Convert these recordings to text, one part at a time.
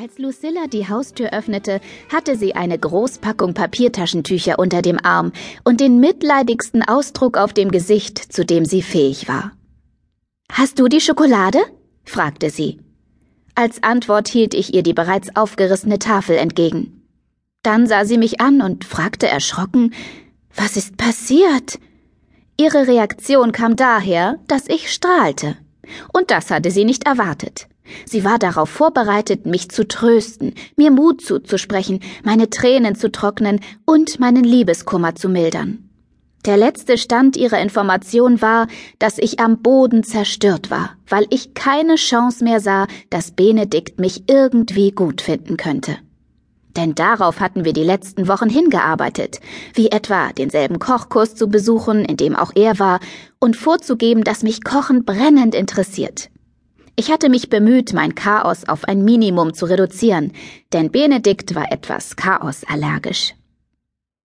Als Lucilla die Haustür öffnete, hatte sie eine Großpackung Papiertaschentücher unter dem Arm und den mitleidigsten Ausdruck auf dem Gesicht, zu dem sie fähig war. Hast du die Schokolade? fragte sie. Als Antwort hielt ich ihr die bereits aufgerissene Tafel entgegen. Dann sah sie mich an und fragte erschrocken, was ist passiert? Ihre Reaktion kam daher, dass ich strahlte. Und das hatte sie nicht erwartet. Sie war darauf vorbereitet, mich zu trösten, mir Mut zuzusprechen, meine Tränen zu trocknen und meinen Liebeskummer zu mildern. Der letzte Stand ihrer Information war, dass ich am Boden zerstört war, weil ich keine Chance mehr sah, dass Benedikt mich irgendwie gut finden könnte. Denn darauf hatten wir die letzten Wochen hingearbeitet, wie etwa denselben Kochkurs zu besuchen, in dem auch er war, und vorzugeben, dass mich Kochen brennend interessiert. Ich hatte mich bemüht, mein Chaos auf ein Minimum zu reduzieren, denn Benedikt war etwas chaosallergisch.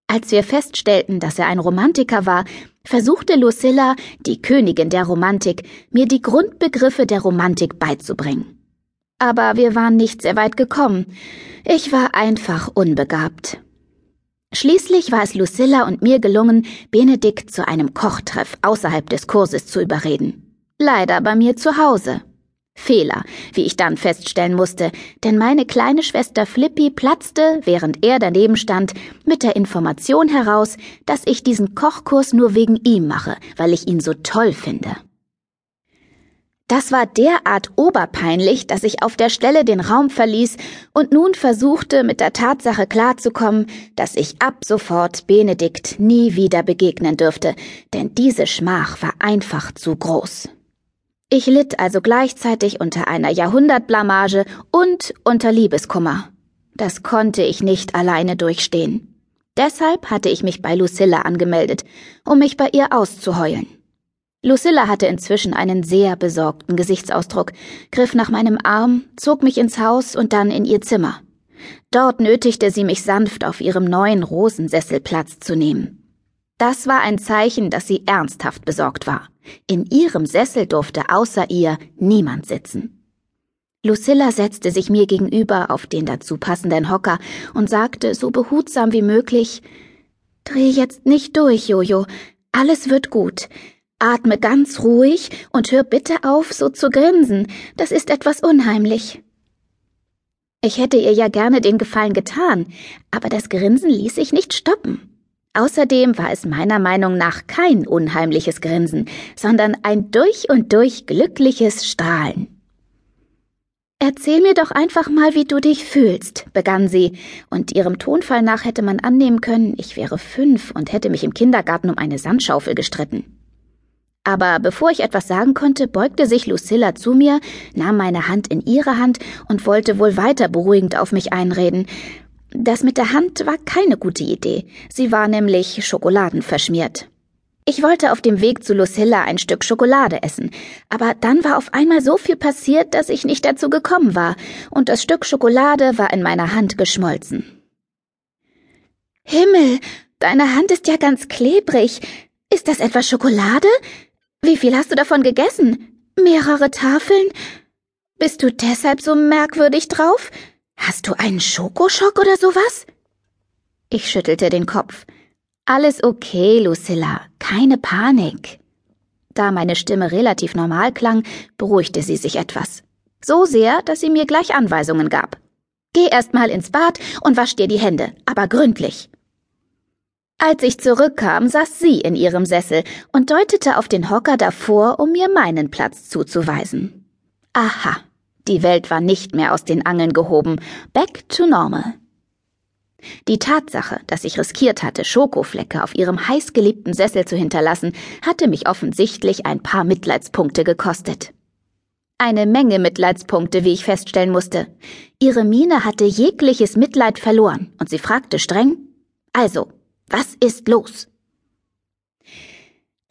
Als wir feststellten, dass er ein Romantiker war, versuchte Lucilla, die Königin der Romantik, mir die Grundbegriffe der Romantik beizubringen. Aber wir waren nicht sehr weit gekommen. Ich war einfach unbegabt. Schließlich war es Lucilla und mir gelungen, Benedikt zu einem Kochtreff außerhalb des Kurses zu überreden. Leider bei mir zu Hause. Fehler, wie ich dann feststellen musste, denn meine kleine Schwester Flippy platzte, während er daneben stand, mit der Information heraus, dass ich diesen Kochkurs nur wegen ihm mache, weil ich ihn so toll finde. Das war derart oberpeinlich, dass ich auf der Stelle den Raum verließ und nun versuchte, mit der Tatsache klarzukommen, dass ich ab sofort Benedikt nie wieder begegnen dürfte, denn diese Schmach war einfach zu groß. Ich litt also gleichzeitig unter einer Jahrhundertblamage und unter Liebeskummer. Das konnte ich nicht alleine durchstehen. Deshalb hatte ich mich bei Lucilla angemeldet, um mich bei ihr auszuheulen. Lucilla hatte inzwischen einen sehr besorgten Gesichtsausdruck, griff nach meinem Arm, zog mich ins Haus und dann in ihr Zimmer. Dort nötigte sie mich sanft auf ihrem neuen Rosensessel Platz zu nehmen. Das war ein Zeichen, dass sie ernsthaft besorgt war. In ihrem Sessel durfte außer ihr niemand sitzen. Lucilla setzte sich mir gegenüber auf den dazu passenden Hocker und sagte so behutsam wie möglich Dreh jetzt nicht durch, Jojo. Alles wird gut. Atme ganz ruhig und hör bitte auf, so zu grinsen. Das ist etwas unheimlich. Ich hätte ihr ja gerne den Gefallen getan, aber das Grinsen ließ sich nicht stoppen. Außerdem war es meiner Meinung nach kein unheimliches Grinsen, sondern ein durch und durch glückliches Strahlen. Erzähl mir doch einfach mal, wie du dich fühlst, begann sie, und ihrem Tonfall nach hätte man annehmen können, ich wäre fünf und hätte mich im Kindergarten um eine Sandschaufel gestritten. Aber bevor ich etwas sagen konnte, beugte sich Lucilla zu mir, nahm meine Hand in ihre Hand und wollte wohl weiter beruhigend auf mich einreden, das mit der Hand war keine gute Idee. Sie war nämlich schokoladenverschmiert. Ich wollte auf dem Weg zu Lucilla ein Stück Schokolade essen, aber dann war auf einmal so viel passiert, dass ich nicht dazu gekommen war, und das Stück Schokolade war in meiner Hand geschmolzen. Himmel, deine Hand ist ja ganz klebrig. Ist das etwa Schokolade? Wie viel hast du davon gegessen? Mehrere Tafeln? Bist du deshalb so merkwürdig drauf? Hast du einen Schokoschock oder sowas? Ich schüttelte den Kopf. Alles okay, Lucilla, keine Panik. Da meine Stimme relativ normal klang, beruhigte sie sich etwas. So sehr, dass sie mir gleich Anweisungen gab. Geh erst mal ins Bad und wasch dir die Hände, aber gründlich. Als ich zurückkam, saß sie in ihrem Sessel und deutete auf den Hocker davor, um mir meinen Platz zuzuweisen. Aha, die Welt war nicht mehr aus den Angeln gehoben. Back to normal. Die Tatsache, dass ich riskiert hatte, Schokoflecke auf ihrem heißgeliebten Sessel zu hinterlassen, hatte mich offensichtlich ein paar Mitleidspunkte gekostet. Eine Menge Mitleidspunkte, wie ich feststellen musste. Ihre Miene hatte jegliches Mitleid verloren, und sie fragte streng Also, was ist los?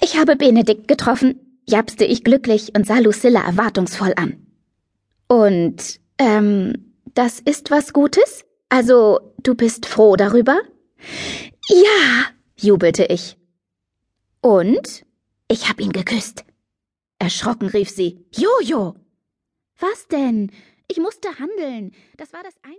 Ich habe Benedikt getroffen, japste ich glücklich und sah Lucilla erwartungsvoll an. Und, ähm, das ist was Gutes? Also, du bist froh darüber? Ja, jubelte ich. Und? Ich hab ihn geküsst. Erschrocken rief sie, Jojo! Was denn? Ich musste handeln. Das war das Einzige.